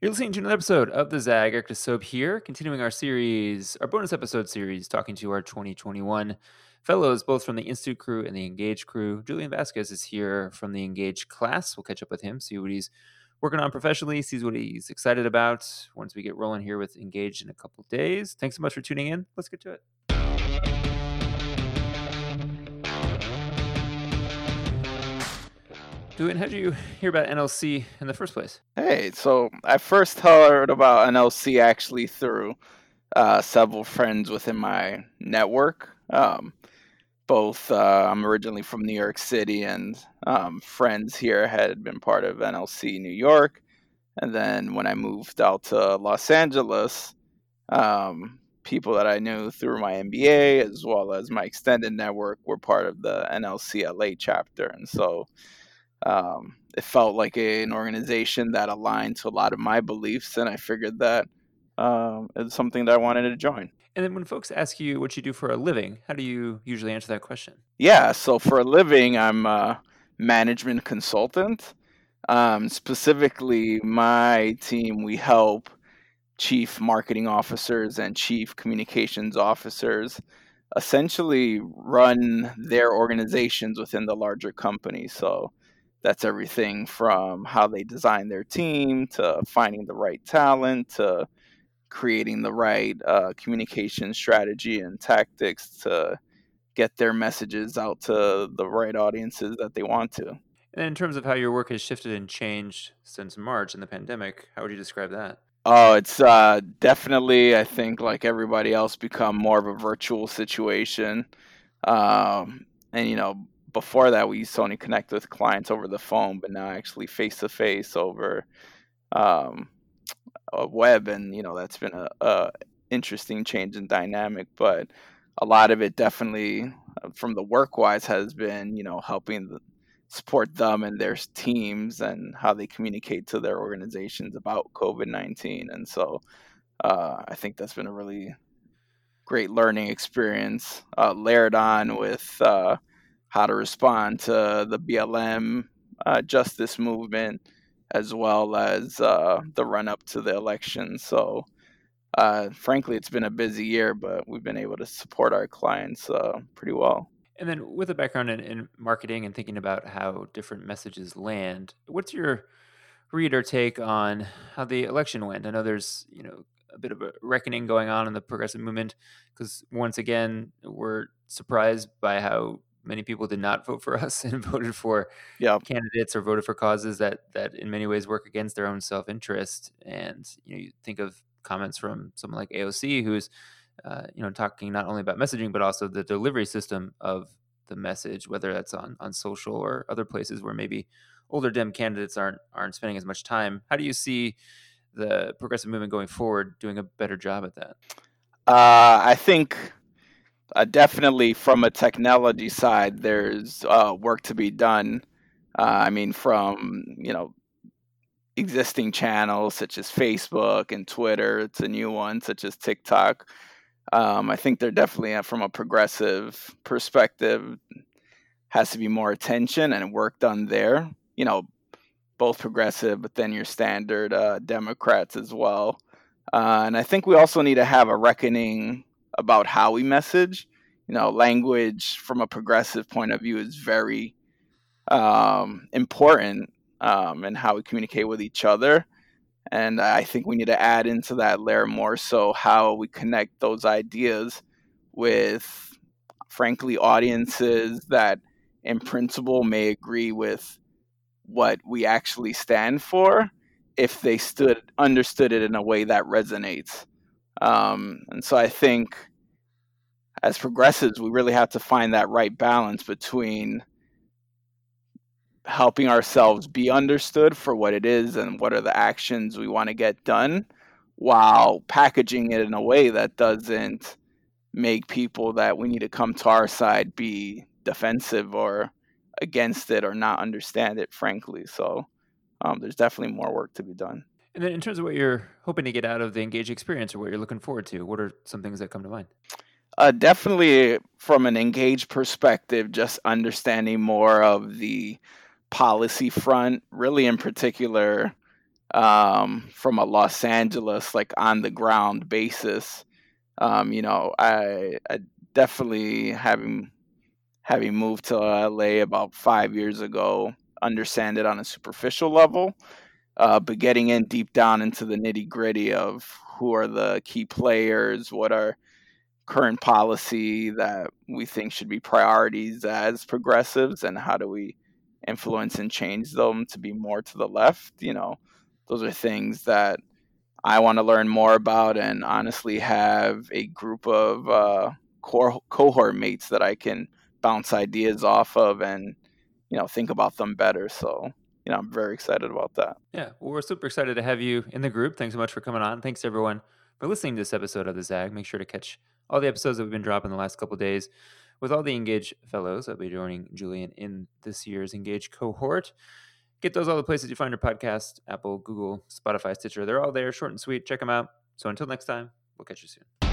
You're listening to another episode of the Zag. Eric DeSobe here, continuing our series, our bonus episode series, talking to our 2021 fellows, both from the Institute crew and the Engage crew. Julian Vasquez is here from the Engage class. We'll catch up with him, see what he's working on professionally, sees what he's excited about once we get rolling here with Engage in a couple days. Thanks so much for tuning in. Let's get to it. Julian, how did you hear about NLC in the first place? Hey, so I first heard about NLC actually through uh, several friends within my network. Um, both, uh, I'm originally from New York City, and um, friends here had been part of NLC New York. And then when I moved out to Los Angeles, um, people that I knew through my MBA as well as my extended network were part of the NLC LA chapter. And so um, it felt like a, an organization that aligned to a lot of my beliefs, and I figured that um, it's something that I wanted to join. And then when folks ask you what you do for a living, how do you usually answer that question? Yeah, so for a living, I'm a management consultant. Um, specifically, my team, we help chief marketing officers and chief communications officers essentially run their organizations within the larger company. So that's everything from how they design their team to finding the right talent to creating the right uh, communication strategy and tactics to get their messages out to the right audiences that they want to. And in terms of how your work has shifted and changed since March in the pandemic, how would you describe that? Oh, it's uh, definitely, I think, like everybody else, become more of a virtual situation. Um, and, you know, before that we used to only connect with clients over the phone, but now actually face to face over um, a web, and you know that's been a, a interesting change in dynamic. But a lot of it definitely, uh, from the work wise, has been you know helping the, support them and their teams and how they communicate to their organizations about COVID nineteen, and so uh, I think that's been a really great learning experience uh, layered on with uh, how to respond to the BLM uh, justice movement as well as uh, the run up to the election. So, uh, frankly, it's been a busy year, but we've been able to support our clients uh, pretty well. And then, with a background in, in, marketing and thinking about how different messages land, what's your read or take on how the election went? I know there's you know a bit of a reckoning going on in the progressive movement because once again we're surprised by how many people did not vote for us and voted for yeah. candidates or voted for causes that that in many ways work against their own self interest. And you know, you think of comments from someone like AOC, who's uh, you know talking not only about messaging but also the delivery system of the message, whether that's on on social or other places where maybe older Dem candidates aren't aren't spending as much time. How do you see the progressive movement going forward doing a better job at that? Uh, I think uh, definitely from a technology side, there's uh, work to be done. Uh, I mean, from you know existing channels such as Facebook and Twitter to new ones such as TikTok. Um, I think they're definitely uh, from a progressive perspective has to be more attention and work done there. You know, both progressive, but then your standard uh, Democrats as well. Uh, and I think we also need to have a reckoning about how we message. You know, language from a progressive point of view is very um, important um, in how we communicate with each other. And I think we need to add into that layer more so how we connect those ideas with, frankly, audiences that in principle may agree with what we actually stand for if they stood understood it in a way that resonates. Um, and so I think as progressives, we really have to find that right balance between helping ourselves be understood for what it is and what are the actions we want to get done while packaging it in a way that doesn't make people that we need to come to our side be defensive or against it or not understand it frankly. So um, there's definitely more work to be done. And then in terms of what you're hoping to get out of the engage experience or what you're looking forward to what are some things that come to mind uh, definitely from an engaged perspective, just understanding more of the policy front, really in particular, um, from a Los Angeles like on the ground basis. Um, you know, I, I definitely having having moved to LA about five years ago, understand it on a superficial level, uh, but getting in deep down into the nitty gritty of who are the key players, what are current policy that we think should be priorities as progressives, and how do we influence and change them to be more to the left? You know, those are things that I want to learn more about, and honestly have a group of uh, core cohort mates that I can bounce ideas off of and you know think about them better. So you know, I'm very excited about that. Yeah, well, we're super excited to have you in the group. Thanks so much for coming on. Thanks everyone for listening to this episode of the Zag. Make sure to catch all the episodes that we've been dropping the last couple days with all the Engage fellows. that'll be joining Julian in this year's Engage cohort. Get those all the places you find your podcast Apple, Google, Spotify, Stitcher. They're all there, short and sweet. Check them out. So until next time, we'll catch you soon.